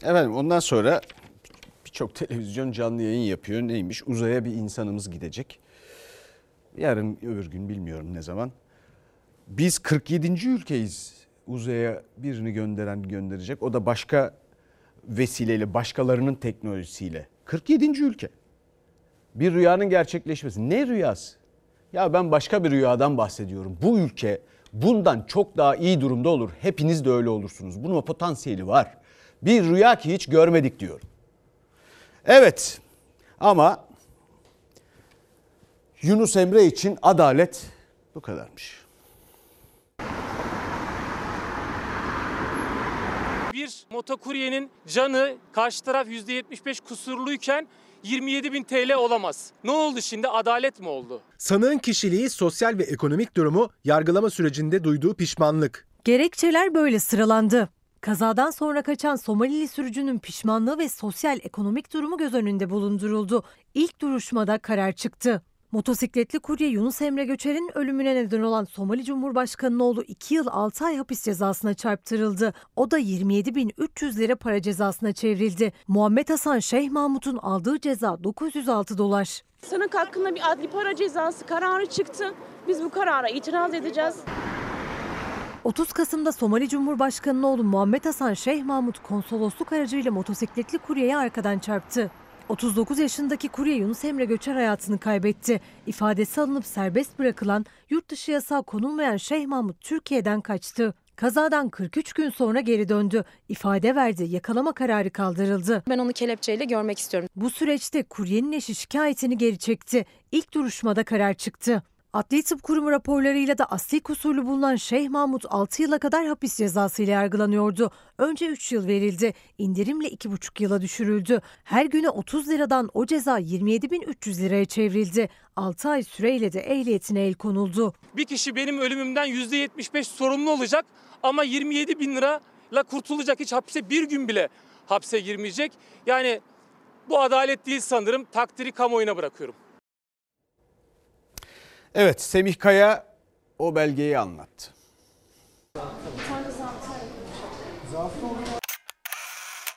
Speaker 1: Efendim ondan sonra birçok televizyon canlı yayın yapıyor. Neymiş? Uzaya bir insanımız gidecek. Yarın öbür gün bilmiyorum ne zaman. Biz 47. ülkeyiz uzaya birini gönderen gönderecek. O da başka vesileyle, başkalarının teknolojisiyle. 47. ülke. Bir rüyanın gerçekleşmesi. Ne rüyası? Ya ben başka bir rüyadan bahsediyorum. Bu ülke bundan çok daha iyi durumda olur. Hepiniz de öyle olursunuz. Bunun potansiyeli var. Bir rüya ki hiç görmedik diyorum. Evet ama Yunus Emre için adalet bu kadarmış.
Speaker 49: Bir motokuryenin canı karşı taraf %75 kusurluyken 27 bin TL olamaz. Ne oldu şimdi? Adalet mi oldu?
Speaker 48: Sanığın kişiliği, sosyal ve ekonomik durumu, yargılama sürecinde duyduğu pişmanlık.
Speaker 44: Gerekçeler böyle sıralandı. Kazadan sonra kaçan Somalili sürücünün pişmanlığı ve sosyal ekonomik durumu göz önünde bulunduruldu. İlk duruşmada karar çıktı. Motosikletli kurye Yunus Emre Göçer'in ölümüne neden olan Somali Cumhurbaşkanı'nın oğlu 2 yıl 6 ay hapis cezasına çarptırıldı. O da 27.300 lira para cezasına çevrildi. Muhammed Hasan Şeyh Mahmut'un aldığı ceza 906 dolar.
Speaker 50: Sanık hakkında bir adli para cezası kararı çıktı. Biz bu karara itiraz edeceğiz.
Speaker 44: 30 Kasım'da Somali Cumhurbaşkanı'nın oğlu Muhammed Hasan Şeyh Mahmut konsolosluk aracıyla motosikletli kuryeyi arkadan çarptı. 39 yaşındaki kurye Yunus Emre Göçer hayatını kaybetti. İfadesi alınıp serbest bırakılan yurt dışı yasağı konulmayan Şeyh Mahmut Türkiye'den kaçtı. Kazadan 43 gün sonra geri döndü. İfade verdi, yakalama kararı kaldırıldı.
Speaker 51: Ben onu kelepçeyle görmek istiyorum.
Speaker 44: Bu süreçte kuryenin eşi şikayetini geri çekti. İlk duruşmada karar çıktı. Adli Tıp Kurumu raporlarıyla da asli kusurlu bulunan Şeyh Mahmut 6 yıla kadar hapis cezası ile yargılanıyordu. Önce 3 yıl verildi. İndirimle 2,5 yıla düşürüldü. Her güne 30 liradan o ceza 27.300 liraya çevrildi. 6 ay süreyle de ehliyetine el konuldu.
Speaker 49: Bir kişi benim ölümümden %75 sorumlu olacak ama 27 bin lirayla kurtulacak. Hiç hapse bir gün bile hapse girmeyecek. Yani bu adalet değil sanırım. Takdiri kamuoyuna bırakıyorum.
Speaker 1: Evet Semih Kaya o belgeyi anlattı.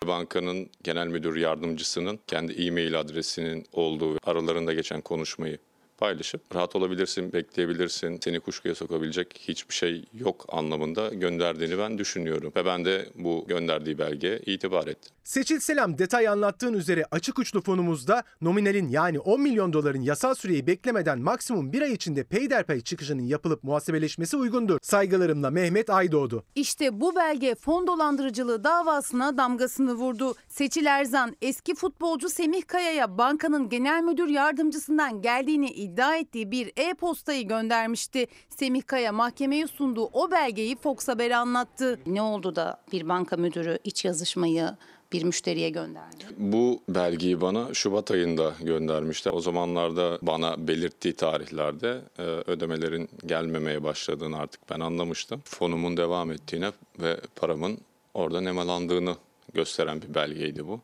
Speaker 52: Bankanın genel müdür yardımcısının kendi e-mail adresinin olduğu aralarında geçen konuşmayı paylaşıp rahat olabilirsin, bekleyebilirsin, seni kuşkuya sokabilecek hiçbir şey yok anlamında gönderdiğini ben düşünüyorum. Ve ben de bu gönderdiği belgeye itibar ettim.
Speaker 48: Seçil Selam detay anlattığın üzere açık uçlu fonumuzda nominalin yani 10 milyon doların yasal süreyi beklemeden maksimum bir ay içinde peyderpey çıkışının yapılıp muhasebeleşmesi uygundur. Saygılarımla Mehmet Aydoğdu.
Speaker 53: İşte bu belge fon dolandırıcılığı davasına damgasını vurdu. Seçil Erzan eski futbolcu Semih Kaya'ya bankanın genel müdür yardımcısından geldiğini iddia ettiği bir e-postayı göndermişti. Semih Kaya mahkemeye sunduğu o belgeyi Fox Haber'e anlattı.
Speaker 54: Ne oldu da bir banka müdürü iç yazışmayı bir müşteriye gönderdi?
Speaker 52: Bu belgeyi bana Şubat ayında göndermişler. O zamanlarda bana belirttiği tarihlerde e, ödemelerin gelmemeye başladığını artık ben anlamıştım. Fonumun devam ettiğine ve paramın orada nemalandığını gösteren bir belgeydi bu.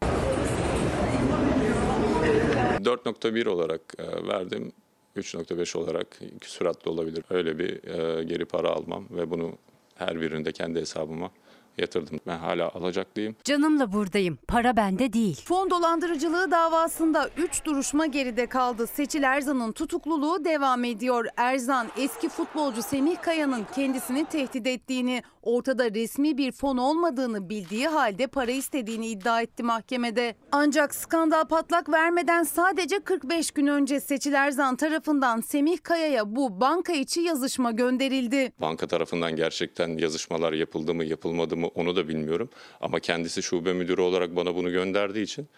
Speaker 52: 4.1 olarak e, verdim. 3.5 olarak süratli olabilir. Öyle bir e, geri para almam ve bunu her birinde kendi hesabıma yatırdım. Ben hala alacaklıyım.
Speaker 53: Canımla buradayım. Para bende değil. Fon dolandırıcılığı davasında 3 duruşma geride kaldı. Seçil Erzan'ın tutukluluğu devam ediyor. Erzan eski futbolcu Semih Kaya'nın kendisini tehdit ettiğini, ortada resmi bir fon olmadığını bildiği halde para istediğini iddia etti mahkemede. Ancak skandal patlak vermeden sadece 45 gün önce Seçil Erzan tarafından Semih Kaya'ya bu banka içi yazışma gönderildi.
Speaker 52: Banka tarafından gerçekten yazışmalar yapıldı mı yapılmadı mı onu da bilmiyorum. Ama kendisi şube müdürü olarak bana bunu gönderdiği için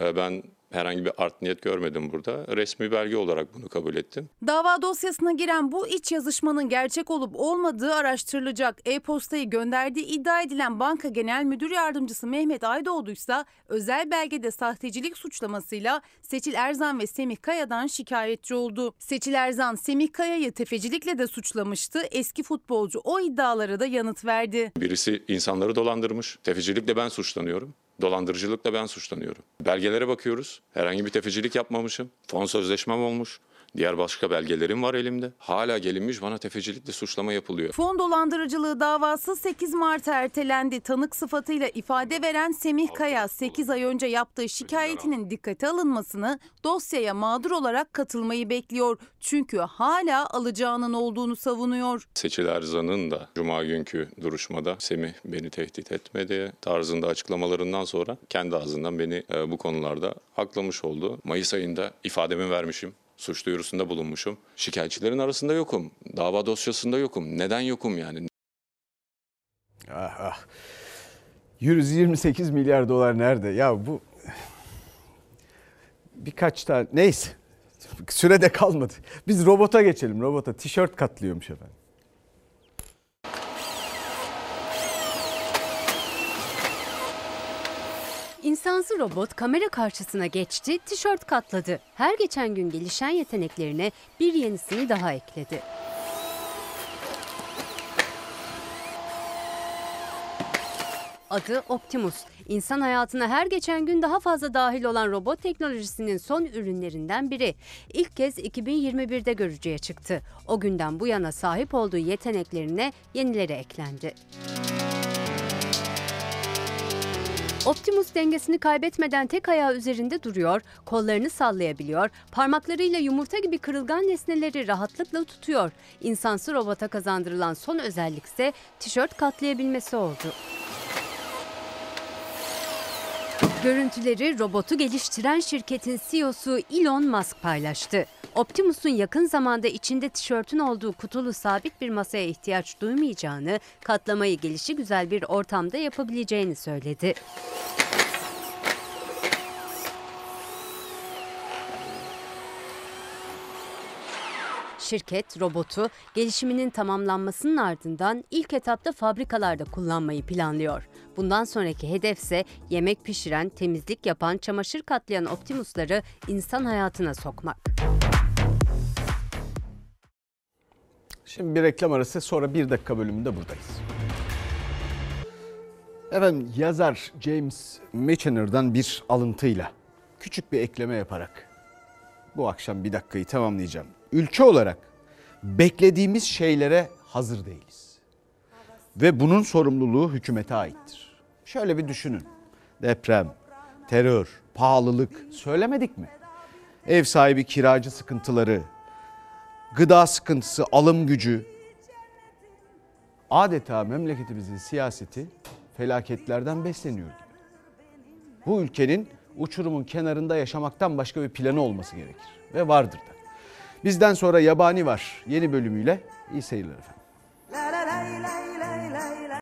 Speaker 52: e, ben herhangi bir art niyet görmedim burada. Resmi belge olarak bunu kabul ettim.
Speaker 53: Dava dosyasına giren bu iç yazışmanın gerçek olup olmadığı araştırılacak. E-postayı gönderdiği iddia edilen banka genel müdür yardımcısı Mehmet Aydoğdu ise özel belgede sahtecilik suçlamasıyla Seçil Erzan ve Semih Kaya'dan şikayetçi oldu. Seçil Erzan Semih Kaya'yı tefecilikle de suçlamıştı. Eski futbolcu o iddialara da yanıt verdi.
Speaker 52: Birisi insanları dolandırmış. Tefecilikle ben suçlanıyorum. Dolandırıcılıkla ben suçlanıyorum. Belgelere bakıyoruz. Herhangi bir tefecilik yapmamışım. Fon sözleşmem olmuş. Diğer başka belgelerim var elimde. Hala gelinmiş bana tefecilikle suçlama yapılıyor.
Speaker 53: Fon dolandırıcılığı davası 8 Mart ertelendi. Tanık sıfatıyla ifade veren Semih Kaya 8 ay önce yaptığı şikayetinin dikkate alınmasını, dosyaya mağdur olarak katılmayı bekliyor. Çünkü hala alacağının olduğunu savunuyor.
Speaker 52: Seçil Erzan'ın da Cuma günkü duruşmada Semih beni tehdit etmedi tarzında açıklamalarından sonra kendi ağzından beni e, bu konularda aklamış oldu. Mayıs ayında ifademi vermişim suç duyurusunda bulunmuşum. Şikayetçilerin arasında yokum. Dava dosyasında yokum. Neden yokum yani?
Speaker 1: Ah ah. 128 milyar dolar nerede? Ya bu birkaç tane neyse sürede kalmadı. Biz robota geçelim. Robota tişört katlıyormuş efendim.
Speaker 55: İnsansı robot kamera karşısına geçti, tişört katladı. Her geçen gün gelişen yeteneklerine bir yenisini daha ekledi. Adı Optimus. İnsan hayatına her geçen gün daha fazla dahil olan robot teknolojisinin son ürünlerinden biri. İlk kez 2021'de görücüye çıktı. O günden bu yana sahip olduğu yeteneklerine yenileri eklendi. Optimus dengesini kaybetmeden tek ayağı üzerinde duruyor, kollarını sallayabiliyor, parmaklarıyla yumurta gibi kırılgan nesneleri rahatlıkla tutuyor. İnsansı robota kazandırılan son özellik ise tişört katlayabilmesi oldu. Görüntüleri robotu geliştiren şirketin CEO'su Elon Musk paylaştı. Optimus'un yakın zamanda içinde tişörtün olduğu kutulu sabit bir masaya ihtiyaç duymayacağını, katlamayı gelişi güzel bir ortamda yapabileceğini söyledi. Şirket robotu gelişiminin tamamlanmasının ardından ilk etapta fabrikalarda kullanmayı planlıyor. Bundan sonraki hedef ise yemek pişiren, temizlik yapan, çamaşır katlayan Optimus'ları insan hayatına sokmak.
Speaker 1: Şimdi bir reklam arası sonra bir dakika bölümünde buradayız. Efendim yazar James Michener'dan bir alıntıyla küçük bir ekleme yaparak bu akşam bir dakikayı tamamlayacağım. Ülke olarak beklediğimiz şeylere hazır değiliz. Ve bunun sorumluluğu hükümete aittir. Şöyle bir düşünün. Deprem, terör, pahalılık söylemedik mi? Ev sahibi kiracı sıkıntıları, gıda sıkıntısı, alım gücü. Adeta memleketimizin siyaseti felaketlerden besleniyor. Bu ülkenin uçurumun kenarında yaşamaktan başka bir planı olması gerekir ve vardır da. Bizden sonra Yabani var yeni bölümüyle iyi seyirler efendim.